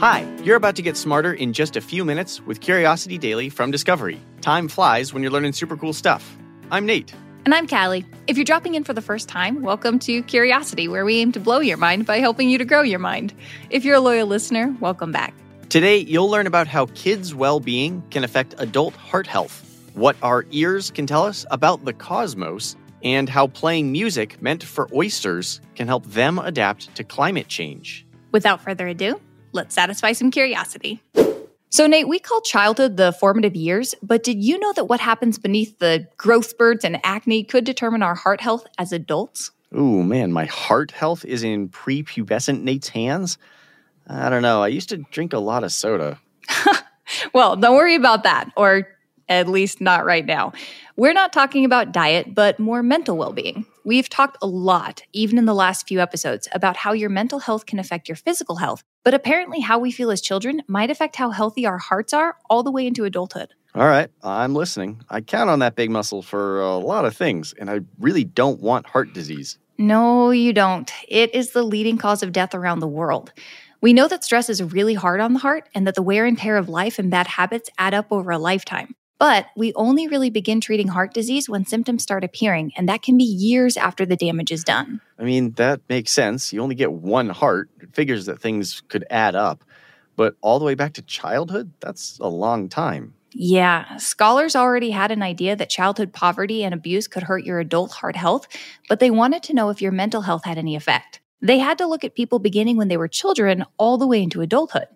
Hi, you're about to get smarter in just a few minutes with Curiosity Daily from Discovery. Time flies when you're learning super cool stuff. I'm Nate. And I'm Callie. If you're dropping in for the first time, welcome to Curiosity, where we aim to blow your mind by helping you to grow your mind. If you're a loyal listener, welcome back. Today, you'll learn about how kids' well being can affect adult heart health, what our ears can tell us about the cosmos, and how playing music meant for oysters can help them adapt to climate change. Without further ado, let's satisfy some curiosity. So, Nate, we call childhood the formative years, but did you know that what happens beneath the growth spurts and acne could determine our heart health as adults? Ooh, man, my heart health is in prepubescent Nate's hands. I don't know. I used to drink a lot of soda. well, don't worry about that, or at least not right now. We're not talking about diet, but more mental well being. We've talked a lot, even in the last few episodes, about how your mental health can affect your physical health, but apparently how we feel as children might affect how healthy our hearts are all the way into adulthood. All right, I'm listening. I count on that big muscle for a lot of things, and I really don't want heart disease. No, you don't. It is the leading cause of death around the world. We know that stress is really hard on the heart and that the wear and tear of life and bad habits add up over a lifetime. But we only really begin treating heart disease when symptoms start appearing, and that can be years after the damage is done. I mean, that makes sense. You only get one heart. It figures that things could add up. But all the way back to childhood, that's a long time. Yeah, scholars already had an idea that childhood poverty and abuse could hurt your adult heart health, but they wanted to know if your mental health had any effect. They had to look at people beginning when they were children all the way into adulthood.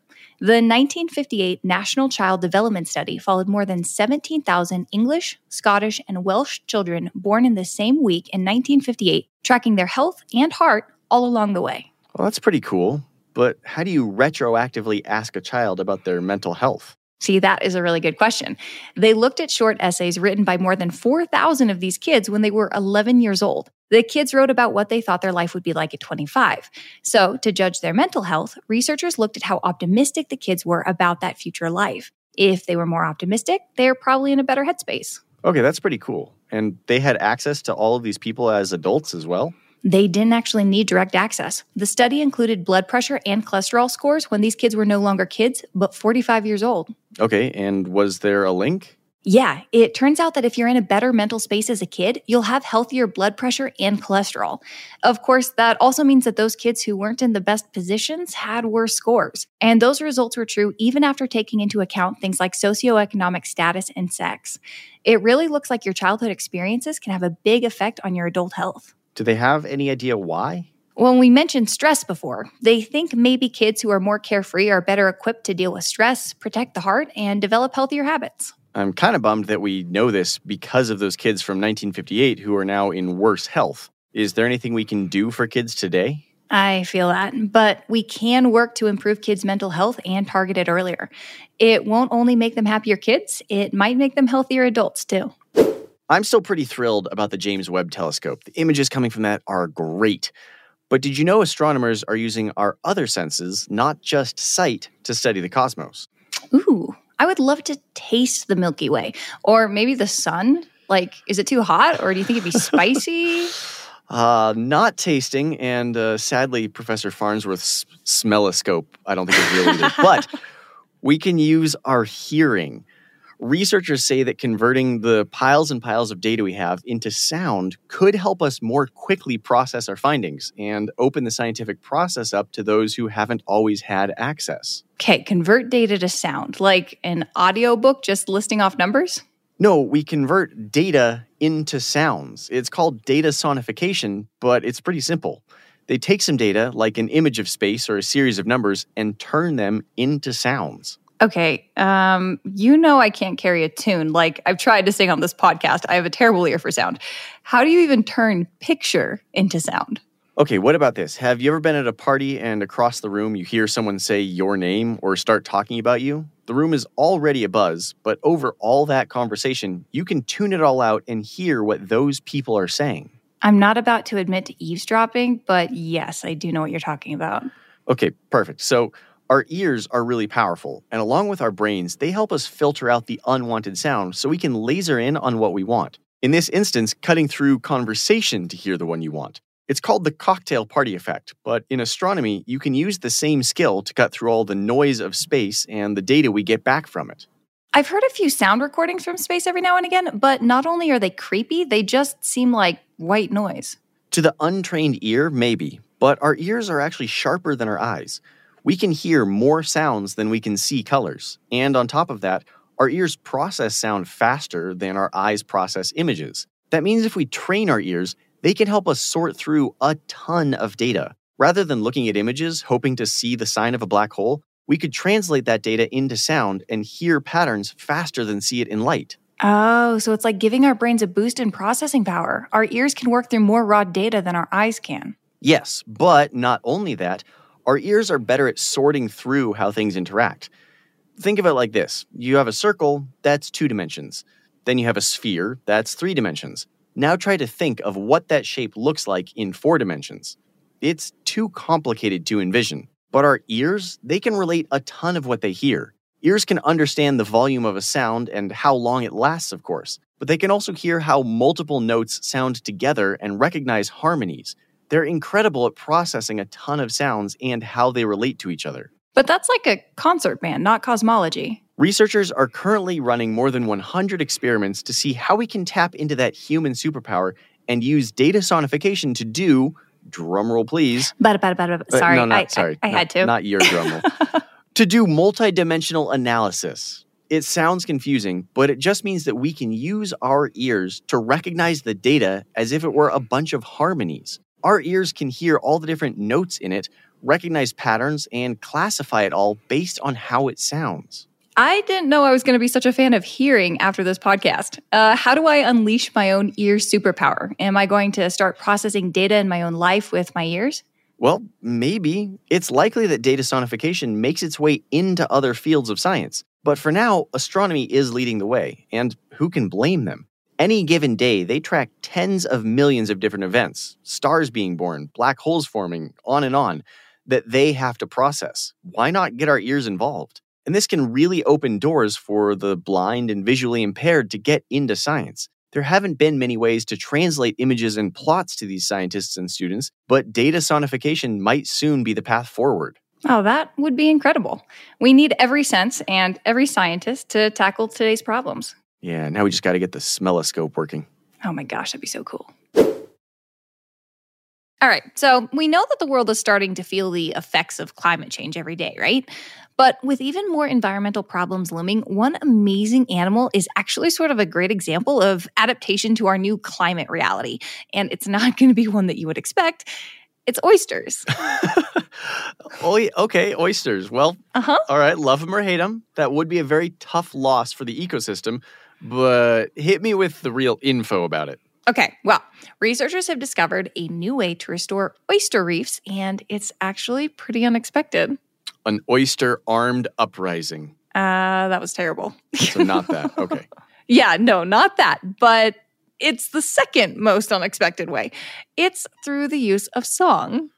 The 1958 National Child Development Study followed more than 17,000 English, Scottish, and Welsh children born in the same week in 1958, tracking their health and heart all along the way. Well, that's pretty cool. But how do you retroactively ask a child about their mental health? See, that is a really good question. They looked at short essays written by more than 4,000 of these kids when they were 11 years old. The kids wrote about what they thought their life would be like at 25. So, to judge their mental health, researchers looked at how optimistic the kids were about that future life. If they were more optimistic, they're probably in a better headspace. Okay, that's pretty cool. And they had access to all of these people as adults as well? They didn't actually need direct access. The study included blood pressure and cholesterol scores when these kids were no longer kids, but 45 years old. Okay, and was there a link? Yeah, it turns out that if you're in a better mental space as a kid, you'll have healthier blood pressure and cholesterol. Of course, that also means that those kids who weren't in the best positions had worse scores. And those results were true even after taking into account things like socioeconomic status and sex. It really looks like your childhood experiences can have a big effect on your adult health. Do they have any idea why? When we mentioned stress before, they think maybe kids who are more carefree are better equipped to deal with stress, protect the heart, and develop healthier habits. I'm kind of bummed that we know this because of those kids from 1958 who are now in worse health. Is there anything we can do for kids today? I feel that, but we can work to improve kids' mental health and target it earlier. It won't only make them happier kids, it might make them healthier adults too. I'm still pretty thrilled about the James Webb Telescope. The images coming from that are great. But did you know astronomers are using our other senses, not just sight, to study the cosmos? Ooh, I would love to taste the Milky Way or maybe the sun. Like, is it too hot or do you think it'd be spicy? Uh, not tasting, and uh, sadly, Professor Farnsworth's smelloscope, I don't think is real either. but we can use our hearing. Researchers say that converting the piles and piles of data we have into sound could help us more quickly process our findings and open the scientific process up to those who haven't always had access. Okay, convert data to sound, like an audiobook just listing off numbers? No, we convert data into sounds. It's called data sonification, but it's pretty simple. They take some data, like an image of space or a series of numbers, and turn them into sounds. Okay, um, you know I can't carry a tune. Like I've tried to sing on this podcast. I have a terrible ear for sound. How do you even turn picture into sound? Okay, what about this? Have you ever been at a party and across the room you hear someone say your name or start talking about you? The room is already a buzz, but over all that conversation, you can tune it all out and hear what those people are saying. I'm not about to admit to eavesdropping, but yes, I do know what you're talking about. Okay, perfect. So, our ears are really powerful, and along with our brains, they help us filter out the unwanted sound so we can laser in on what we want. In this instance, cutting through conversation to hear the one you want. It's called the cocktail party effect, but in astronomy, you can use the same skill to cut through all the noise of space and the data we get back from it. I've heard a few sound recordings from space every now and again, but not only are they creepy, they just seem like white noise. To the untrained ear, maybe, but our ears are actually sharper than our eyes. We can hear more sounds than we can see colors. And on top of that, our ears process sound faster than our eyes process images. That means if we train our ears, they can help us sort through a ton of data. Rather than looking at images hoping to see the sign of a black hole, we could translate that data into sound and hear patterns faster than see it in light. Oh, so it's like giving our brains a boost in processing power. Our ears can work through more raw data than our eyes can. Yes, but not only that, our ears are better at sorting through how things interact. Think of it like this you have a circle, that's two dimensions. Then you have a sphere, that's three dimensions. Now try to think of what that shape looks like in four dimensions. It's too complicated to envision. But our ears, they can relate a ton of what they hear. Ears can understand the volume of a sound and how long it lasts, of course, but they can also hear how multiple notes sound together and recognize harmonies. They're incredible at processing a ton of sounds and how they relate to each other. But that's like a concert band, not cosmology. Researchers are currently running more than 100 experiments to see how we can tap into that human superpower and use data sonification to do drumroll please. Uh, sorry, no, not, I, sorry. I, I not- had to. Not your drumroll. to do multidimensional analysis. It sounds confusing, but it just means that we can use our ears to recognize the data as if it were a bunch of harmonies. Our ears can hear all the different notes in it, recognize patterns, and classify it all based on how it sounds. I didn't know I was going to be such a fan of hearing after this podcast. Uh, how do I unleash my own ear superpower? Am I going to start processing data in my own life with my ears? Well, maybe. It's likely that data sonification makes its way into other fields of science. But for now, astronomy is leading the way, and who can blame them? Any given day, they track tens of millions of different events stars being born, black holes forming, on and on that they have to process. Why not get our ears involved? And this can really open doors for the blind and visually impaired to get into science. There haven't been many ways to translate images and plots to these scientists and students, but data sonification might soon be the path forward. Oh, that would be incredible. We need every sense and every scientist to tackle today's problems. Yeah, now we just got to get the smelloscope working. Oh my gosh, that'd be so cool. All right, so we know that the world is starting to feel the effects of climate change every day, right? But with even more environmental problems looming, one amazing animal is actually sort of a great example of adaptation to our new climate reality. And it's not going to be one that you would expect. It's oysters. Okay, oysters. Well, Uh huh. all right, love them or hate them. That would be a very tough loss for the ecosystem, but hit me with the real info about it. Okay, well, researchers have discovered a new way to restore oyster reefs, and it's actually pretty unexpected. An oyster armed uprising. Uh, that was terrible. So, not that. Okay. Yeah, no, not that. But it's the second most unexpected way. It's through the use of song.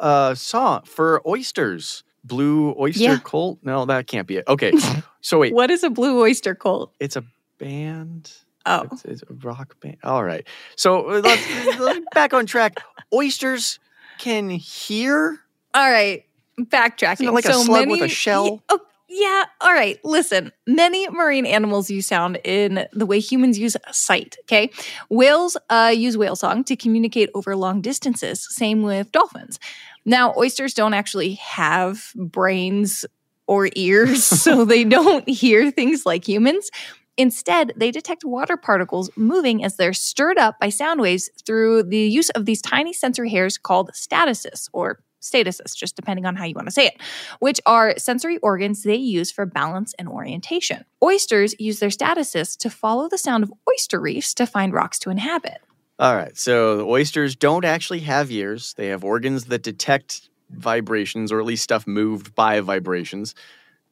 Uh, song for oysters. Blue oyster Yeah. cult? No, that can't be it. Okay. So, wait, What is a blue oyster cult? it's a band? Oh, It's, it's a rock band. All right. So, uh, let's, let's back on track. Oysters can hear. all right. Backtracking. Isn't like a slug many, with a shell? oh, yeah. All right. Listen, many marine animals use sound in the way humans use sight. Okay. Whales uh, use whale song to communicate over long distances. Same with dolphins. Now, oysters don't actually have brains or ears, so they don't hear things like humans. Instead, they detect water particles moving as they're stirred up by sound waves through the use of these tiny sensory hairs called statocysts or statocysts, just depending on how you want to say it, which are sensory organs they use for balance and orientation. Oysters use their statocysts to follow the sound of oyster reefs to find rocks to inhabit. All right. So the oysters don't actually have ears. They have organs that detect vibrations, or at least stuff moved by vibrations,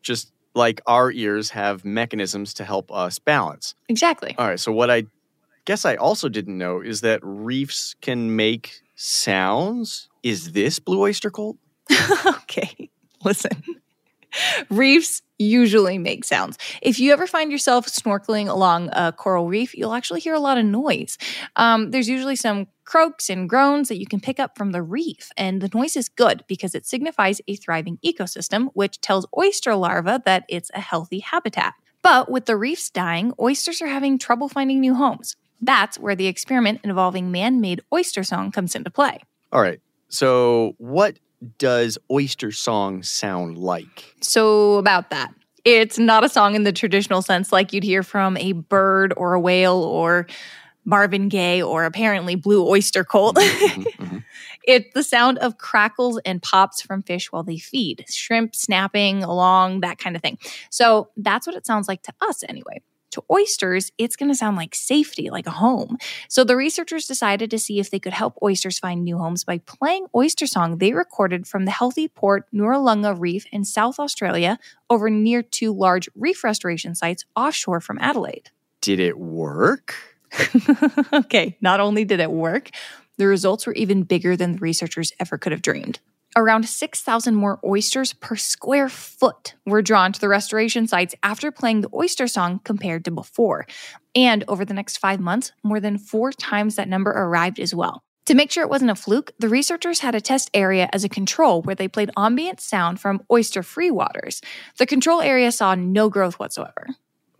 just like our ears have mechanisms to help us balance. Exactly. All right. So what I guess I also didn't know is that reefs can make sounds. Is this blue oyster cult? okay, listen. Reefs usually make sounds. If you ever find yourself snorkeling along a coral reef, you'll actually hear a lot of noise. Um, there's usually some croaks and groans that you can pick up from the reef, and the noise is good because it signifies a thriving ecosystem, which tells oyster larvae that it's a healthy habitat. But with the reefs dying, oysters are having trouble finding new homes. That's where the experiment involving man made oyster song comes into play. All right. So, what does oyster song sound like? So, about that. It's not a song in the traditional sense like you'd hear from a bird or a whale or Marvin Gaye or apparently Blue Oyster Cult. mm-hmm, mm-hmm. It's the sound of crackles and pops from fish while they feed, shrimp snapping along, that kind of thing. So that's what it sounds like to us anyway. To oysters, it's going to sound like safety, like a home. So the researchers decided to see if they could help oysters find new homes by playing oyster song they recorded from the Healthy Port Noarlunga Reef in South Australia over near two large reef restoration sites offshore from Adelaide. Did it work? okay, not only did it work, the results were even bigger than the researchers ever could have dreamed. Around 6,000 more oysters per square foot were drawn to the restoration sites after playing the oyster song compared to before. And over the next five months, more than four times that number arrived as well. To make sure it wasn't a fluke, the researchers had a test area as a control where they played ambient sound from oyster free waters. The control area saw no growth whatsoever.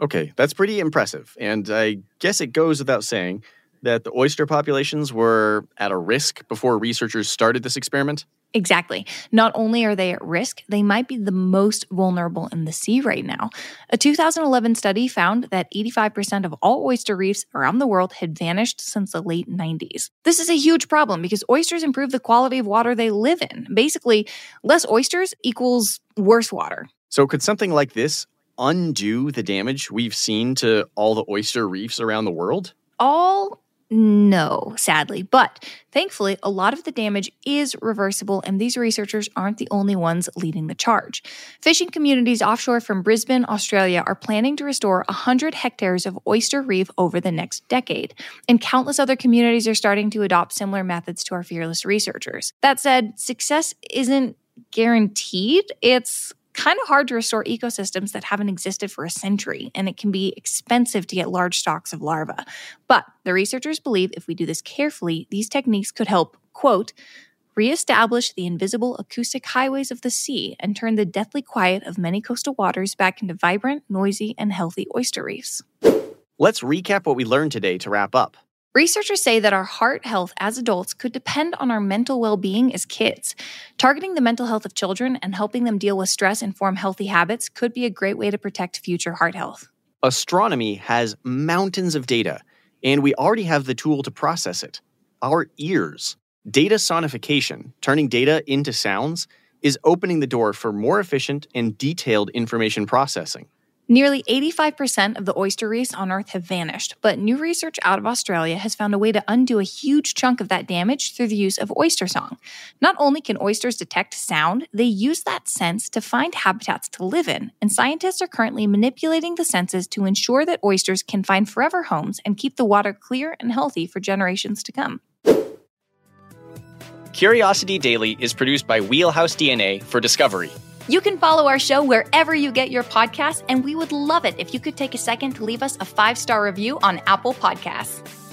Okay, that's pretty impressive. And I guess it goes without saying that the oyster populations were at a risk before researchers started this experiment? Exactly. Not only are they at risk, they might be the most vulnerable in the sea right now. A 2011 study found that 85% of all oyster reefs around the world had vanished since the late 90s. This is a huge problem because oysters improve the quality of water they live in. Basically, less oysters equals worse water. So, could something like this undo the damage we've seen to all the oyster reefs around the world? All no, sadly. But thankfully, a lot of the damage is reversible, and these researchers aren't the only ones leading the charge. Fishing communities offshore from Brisbane, Australia, are planning to restore 100 hectares of oyster reef over the next decade. And countless other communities are starting to adopt similar methods to our fearless researchers. That said, success isn't guaranteed. It's kind of hard to restore ecosystems that haven't existed for a century, and it can be expensive to get large stocks of larvae. But the researchers believe if we do this carefully, these techniques could help, quote, reestablish the invisible acoustic highways of the sea and turn the deathly quiet of many coastal waters back into vibrant, noisy, and healthy oyster reefs. Let's recap what we learned today to wrap up. Researchers say that our heart health as adults could depend on our mental well being as kids. Targeting the mental health of children and helping them deal with stress and form healthy habits could be a great way to protect future heart health. Astronomy has mountains of data, and we already have the tool to process it our ears. Data sonification, turning data into sounds, is opening the door for more efficient and detailed information processing. Nearly 85% of the oyster reefs on Earth have vanished, but new research out of Australia has found a way to undo a huge chunk of that damage through the use of oyster song. Not only can oysters detect sound, they use that sense to find habitats to live in, and scientists are currently manipulating the senses to ensure that oysters can find forever homes and keep the water clear and healthy for generations to come. Curiosity Daily is produced by Wheelhouse DNA for Discovery. You can follow our show wherever you get your podcasts, and we would love it if you could take a second to leave us a five star review on Apple Podcasts.